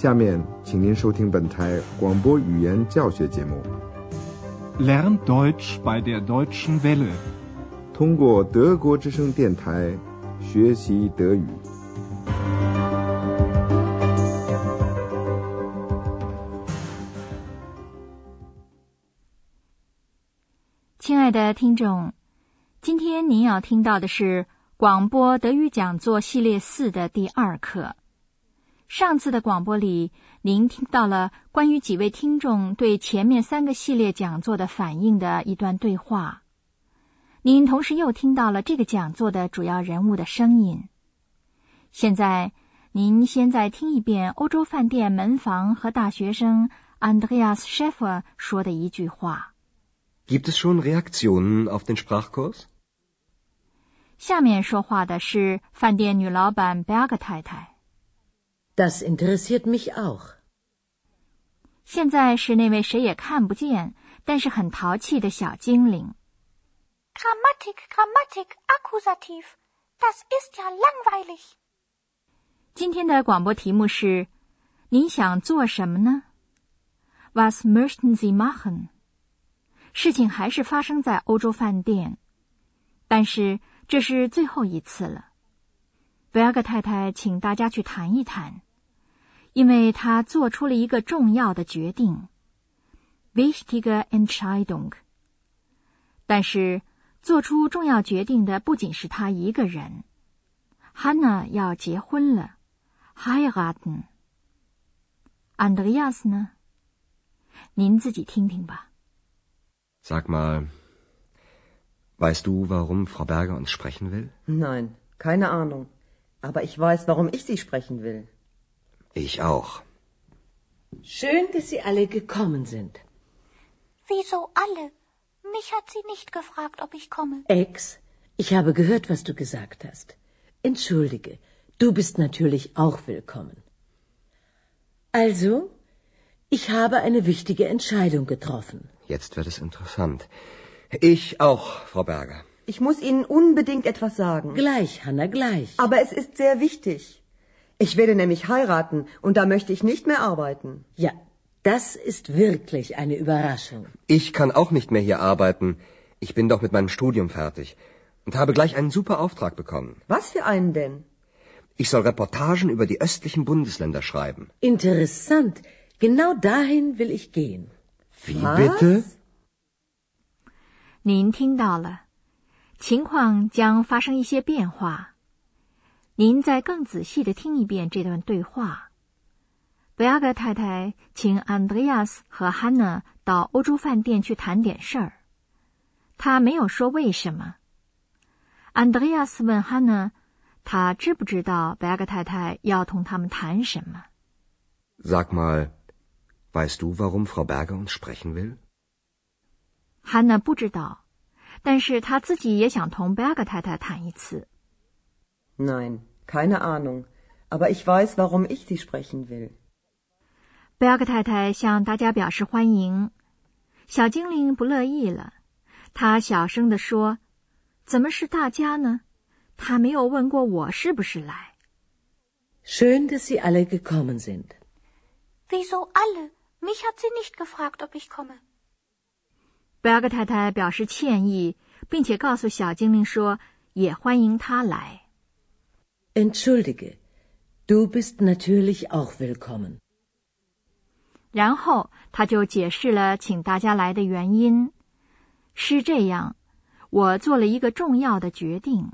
下面，请您收听本台广播语言教学节目。Lern Deutsch bei der Deutschen Welle，通过德国之声电台学习德语。亲爱的听众，今天您要听到的是广播德语讲座系列四的第二课。上次的广播里，您听到了关于几位听众对前面三个系列讲座的反应的一段对话。您同时又听到了这个讲座的主要人物的声音。现在，您先再听一遍欧洲饭店门房和大学生 Andreas Scheffer 说的一句话。Gibt es schon Reaktionen auf den Sprachkurs？下面说话的是饭店女老板 Berg 太太。Das interessiert mich auch。现在是那位谁也看不见，但是很淘气的小精灵。Grammatik, Grammatik, Akkusativ. Das ist ja langweilig。今天的广播题目是：您想做什么呢？Was möchten Sie machen？事情还是发生在欧洲饭店，但是这是最后一次了。贝尔格太太请大家去谈一谈。因为他做出了一个重要的决定，wichtige Entscheidung。但是，做出重要决定的不仅是他一个人，Hanna 要结婚了，heiraten。Andreas 呢？您自己听听吧。Sag mal, weißt du, warum Frau Berger uns sprechen will? Nein, keine Ahnung. Aber ich weiß, warum ich sie sprechen will. Ich auch. Schön, dass Sie alle gekommen sind. Wieso alle? Mich hat sie nicht gefragt, ob ich komme. Ex, ich habe gehört, was du gesagt hast. Entschuldige, du bist natürlich auch willkommen. Also, ich habe eine wichtige Entscheidung getroffen. Jetzt wird es interessant. Ich auch, Frau Berger. Ich muss Ihnen unbedingt etwas sagen. Gleich, Hanna, gleich. Aber es ist sehr wichtig. Ich werde nämlich heiraten und da möchte ich nicht mehr arbeiten. Ja, das ist wirklich eine Überraschung. Ich kann auch nicht mehr hier arbeiten. Ich bin doch mit meinem Studium fertig und habe gleich einen super Auftrag bekommen. Was für einen denn? Ich soll Reportagen über die östlichen Bundesländer schreiben. Interessant. Genau dahin will ich gehen. Wie Was? bitte? 您听到了，情况将发生一些变化。 您再更仔细的听一遍这段对话。贝亚格太太请安德烈亚斯和汉娜到欧洲饭店去谈点事儿。他没有说为什么。安德烈亚斯问汉娜：“他知不知道贝亚格太太要同他们谈什么？”Sag mal, weißt du, warum Frau Berger uns sprechen will？汉娜不知道，但是他自己也想同贝亚格太太谈一次。Nein. Keine Ahnung, aber ich weiß, warum ich Sie sprechen will. 贝尔格太太向大家表示欢迎，小精灵不乐意了。他小声地说：“怎么是大家呢？他没有问过我是不是来。” Schön, dass Sie alle gekommen sind. Wieso alle? Mich hat sie nicht gefragt, ob ich komme. 贝尔格太太表示歉意，并且告诉小精灵说：“也欢迎他来。” Entschuldige, du bist natürlich auch willkommen. 然后他就解释了请大家来的原因。是这样，我做了一个重要的决定。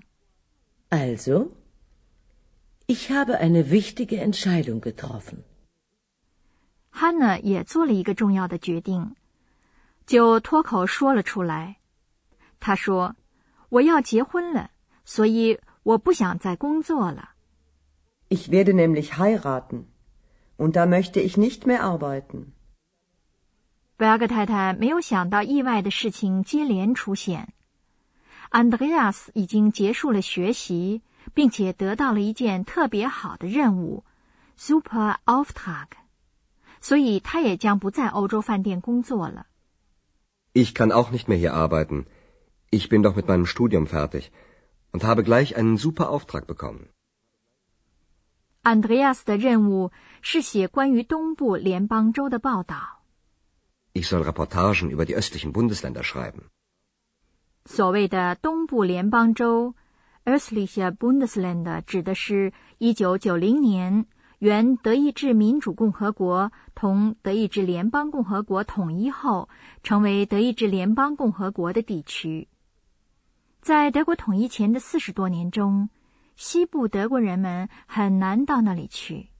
Also, ich habe eine wichtige Entscheidung getroffen. Hanna 也做了一个重要的决定，就脱口说了出来。他说：“我要结婚了，所以。”我不想再工作了。Ich werde nämlich heiraten, und da möchte ich nicht mehr arbeiten. 贝尔格太太没有想到意外的事情接连出现。Andreas 已经结束了学习，并且得到了一件特别好的任务 ——Super Auftrag，所以他也将不在欧洲饭店工作了。Ich kann auch nicht mehr hier arbeiten. Ich bin doch mit meinem Studium fertig. Und habe gleich einen super Auftrag bekommen. 安德烈亚斯的任务是写关于东部联邦州的报道。Ich soll Reportagen über die östlichen Bundesländer schreiben. 所谓的东部联邦州 （Östliche Bundesländer） 指的是1990年原德意志民主共和国同德意志联邦共和国统一后成为德意志联邦共和国的地区。在德国统一前的四十多年中，西部德国人们很难到那里去。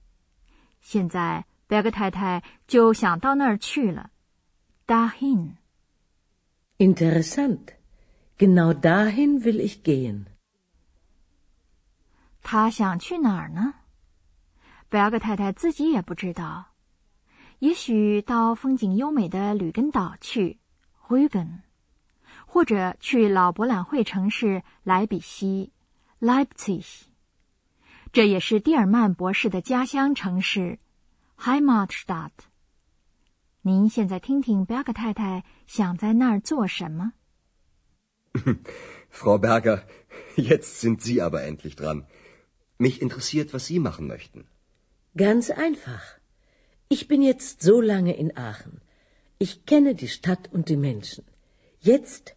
现在，贝格太太就想到那儿去了。dahin. Interessant. Genau dahin will ich gehen. 他想去哪儿呢？贝尔格太太自己也不知道。也许到风景优美的吕根岛去 （Rügen），或者去老博览会城市莱比锡 （Leipzig）。这也是蒂尔曼博士的家乡城市 （Heimatstadt）。您现在听听 Berger 太太想在那儿做什么？Frau Berger, jetzt sind Sie aber endlich dran. Mich interessiert, was Sie machen möchten. Ganz einfach. Ich bin jetzt so lange in Aachen. Ich kenne die Stadt und die Menschen. Jetzt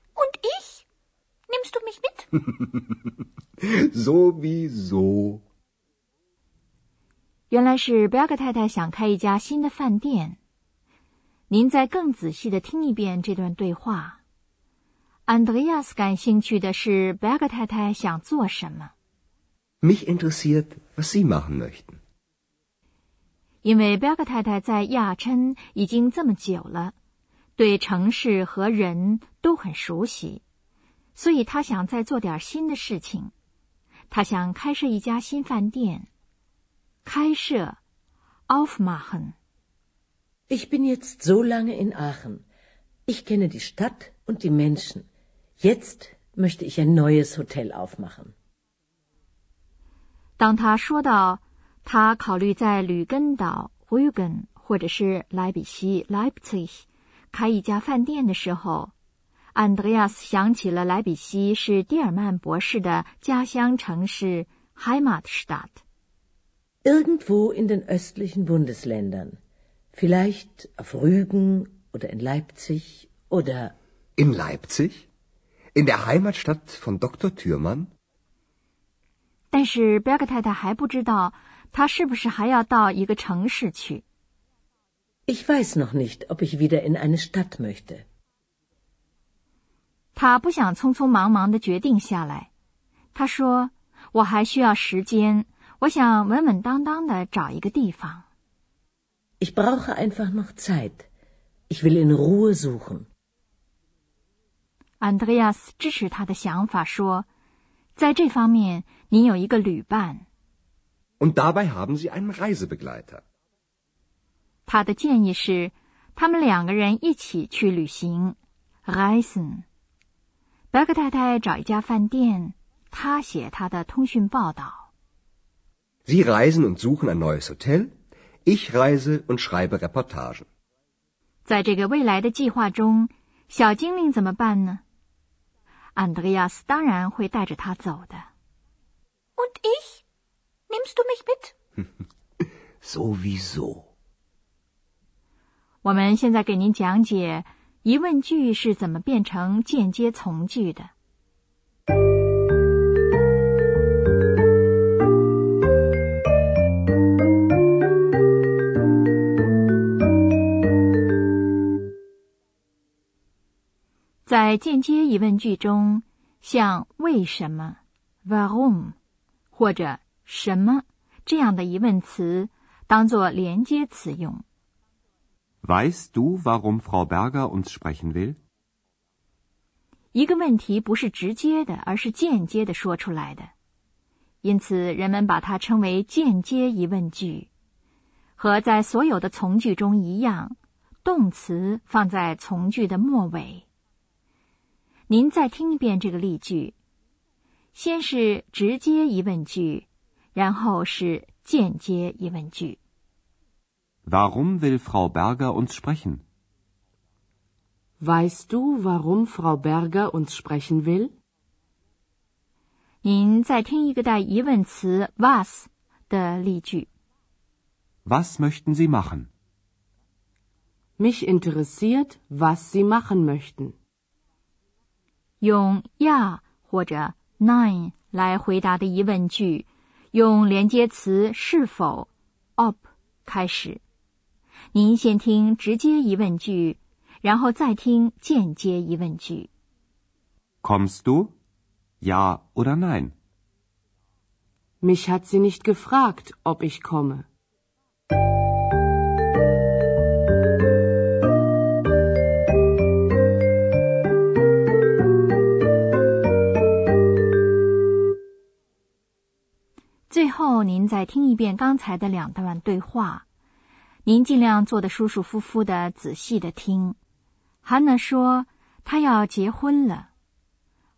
Nimmst du mich mit? Sowieso. 原来是贝格太太想开一家新的饭店。您再更仔细的听一遍这段对话。安德烈亚斯感兴趣的是贝格太太想做什么。Mich interessiert, was Sie machen möchten。因为贝格太太在亚琛已经这么久了，对城市和人都很熟悉，所以他想再做点新的事情。他想开设一家新饭店。开设，aufmachen。Ich bin jetzt so lange in Aachen. Ich kenne die Stadt und die Menschen. Jetzt möchte ich ein neues Hotel aufmachen. 当他说到他考虑在吕根岛 （Rügen） 或者是莱比锡 （Leipzig） 开一家饭店的时候，安德烈亚斯想起了莱比锡是蒂尔曼博士的家乡城市 （Heimatstadt）。Irgendwo in den östlichen Bundesländern. Vielleicht auf Rügen oder in Leipzig oder. In Leipzig? In der Heimatstadt von Dr. Thürmann? 但是贝格太太还不知道，他是不是还要到一个城市去。Ich weiß noch nicht, ob ich wieder in eine Stadt möchte. 他不想匆匆忙忙的决定下来。他说：“我还需要时间，我想稳稳当当的找一个地方。” Ich brauche einfach noch Zeit. Ich will in Ruhe suchen. Andreas 支持他的想法，说：“在这方面，你有一个旅伴。” Und dabei haben Sie einen Reisebegleiter. 他的建议是，他们两个人一起去旅行，reisen。白克太太找一家饭店，他写他的通讯报道。Sie reisen und suchen ein neues Hotel. Ich reise und schreibe Reportagen. 在这个未来的计划中，小精灵怎么办呢？安德烈亚斯当然会带着他走的。Und ich? Nimmst du mich mit? Sowieso. 我们现在给您讲解疑问句是怎么变成间接从句的。在间接疑问句中，像“为什么 ”（Warum） 或者“什么”这样的疑问词，当做连接词用。Weißt du, warum Frau Berger uns sprechen will？一个问题不是直接的，而是间接的说出来的。因此人们把它称为间接疑问句。和在所有的从句中一样，动词放在从句的末尾。您再听一遍这个例句：先是直接疑问句，然后是间接疑问句。Warum will Frau Berger uns sprechen? Weißt du, warum Frau Berger uns sprechen will? 您再听一个带疑问词 was 的例句。Was möchten Sie machen? Mich interessiert, was Sie machen möchten. 用 ja 或者 nein 来回答的疑问句，用连接词是否 ob 开始。 您先听直接疑问句，然后再听间接疑问句。Kommst du? Ja oder nein? Mich hat sie nicht gefragt, ob ich komme. 最后，您再听一遍刚才的两段对话。您尽量坐得舒舒服服的，仔细的听。汉娜说她要结婚了，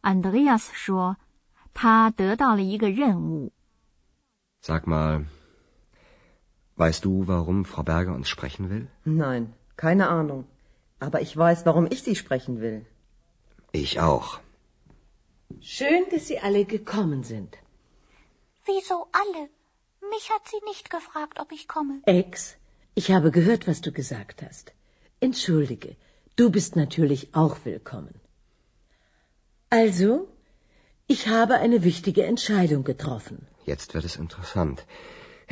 安德烈亚斯说他得到了一个任务。Sag mal, weißt du, warum Frau Berger uns sprechen will? Nein, keine Ahnung. Aber ich weiß, warum ich Sie sprechen will. Ich auch. Schön, dass Sie alle gekommen sind. Wieso alle? Mich hat sie nicht gefragt, ob ich komme. Ex, ich habe gehört, was du gesagt hast. Entschuldige, du bist natürlich auch willkommen. Also, ich habe eine wichtige Entscheidung getroffen. Jetzt wird es interessant.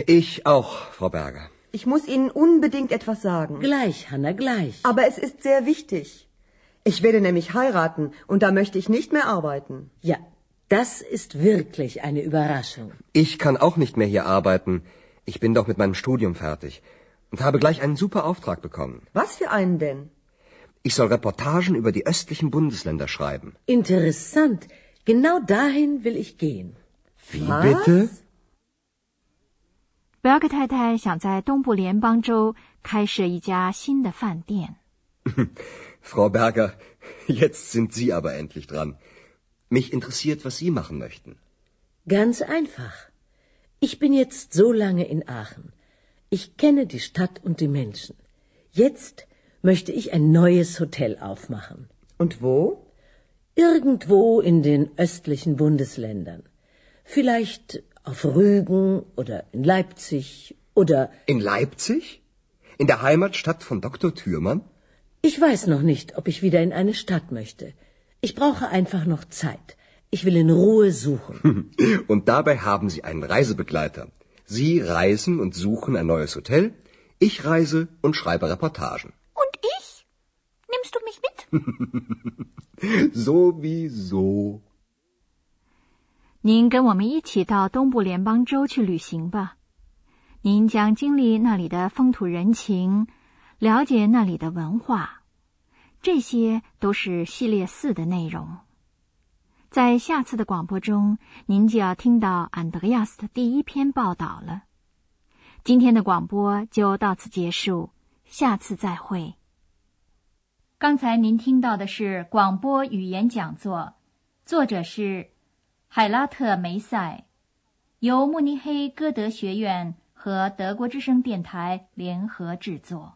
Ich auch, Frau Berger. Ich muss Ihnen unbedingt etwas sagen. Gleich, Hanna, gleich. Aber es ist sehr wichtig. Ich werde nämlich heiraten und da möchte ich nicht mehr arbeiten. Ja, das ist wirklich eine Überraschung. Ich kann auch nicht mehr hier arbeiten. Ich bin doch mit meinem Studium fertig und habe gleich einen super Auftrag bekommen. Was für einen denn? Ich soll Reportagen über die östlichen Bundesländer schreiben. Interessant. Genau dahin will ich gehen. Wie Was? bitte? 贝尔格太太想在东部联邦州开设一家新的饭店。 Frau Berger, jetzt sind Sie aber endlich dran. Mich interessiert, was Sie machen möchten. Ganz einfach. Ich bin jetzt so lange in Aachen. Ich kenne die Stadt und die Menschen. Jetzt möchte ich ein neues Hotel aufmachen. Und wo? Irgendwo in den östlichen Bundesländern. Vielleicht auf Rügen oder in Leipzig oder In Leipzig? In der Heimatstadt von Dr. Thürmann? ich weiß noch nicht, ob ich wieder in eine Stadt möchte. Ich brauche einfach noch Zeit. Ich will in Ruhe suchen. Und dabei haben Sie einen Reisebegleiter. Sie reisen und suchen ein neues Hotel. Ich reise und schreibe Reportagen. Und ich? Nimmst du mich mit? Sowieso. 您跟我们一起到东部联邦州去旅行吧。您将经历那里的风土人情，了解那里的文化，这些都是系列四的内容。在下次的广播中，您就要听到安德亚斯的第一篇报道了。今天的广播就到此结束，下次再会。刚才您听到的是广播语言讲座，作者是海拉特梅塞，由慕尼黑歌德学院和德国之声电台联合制作。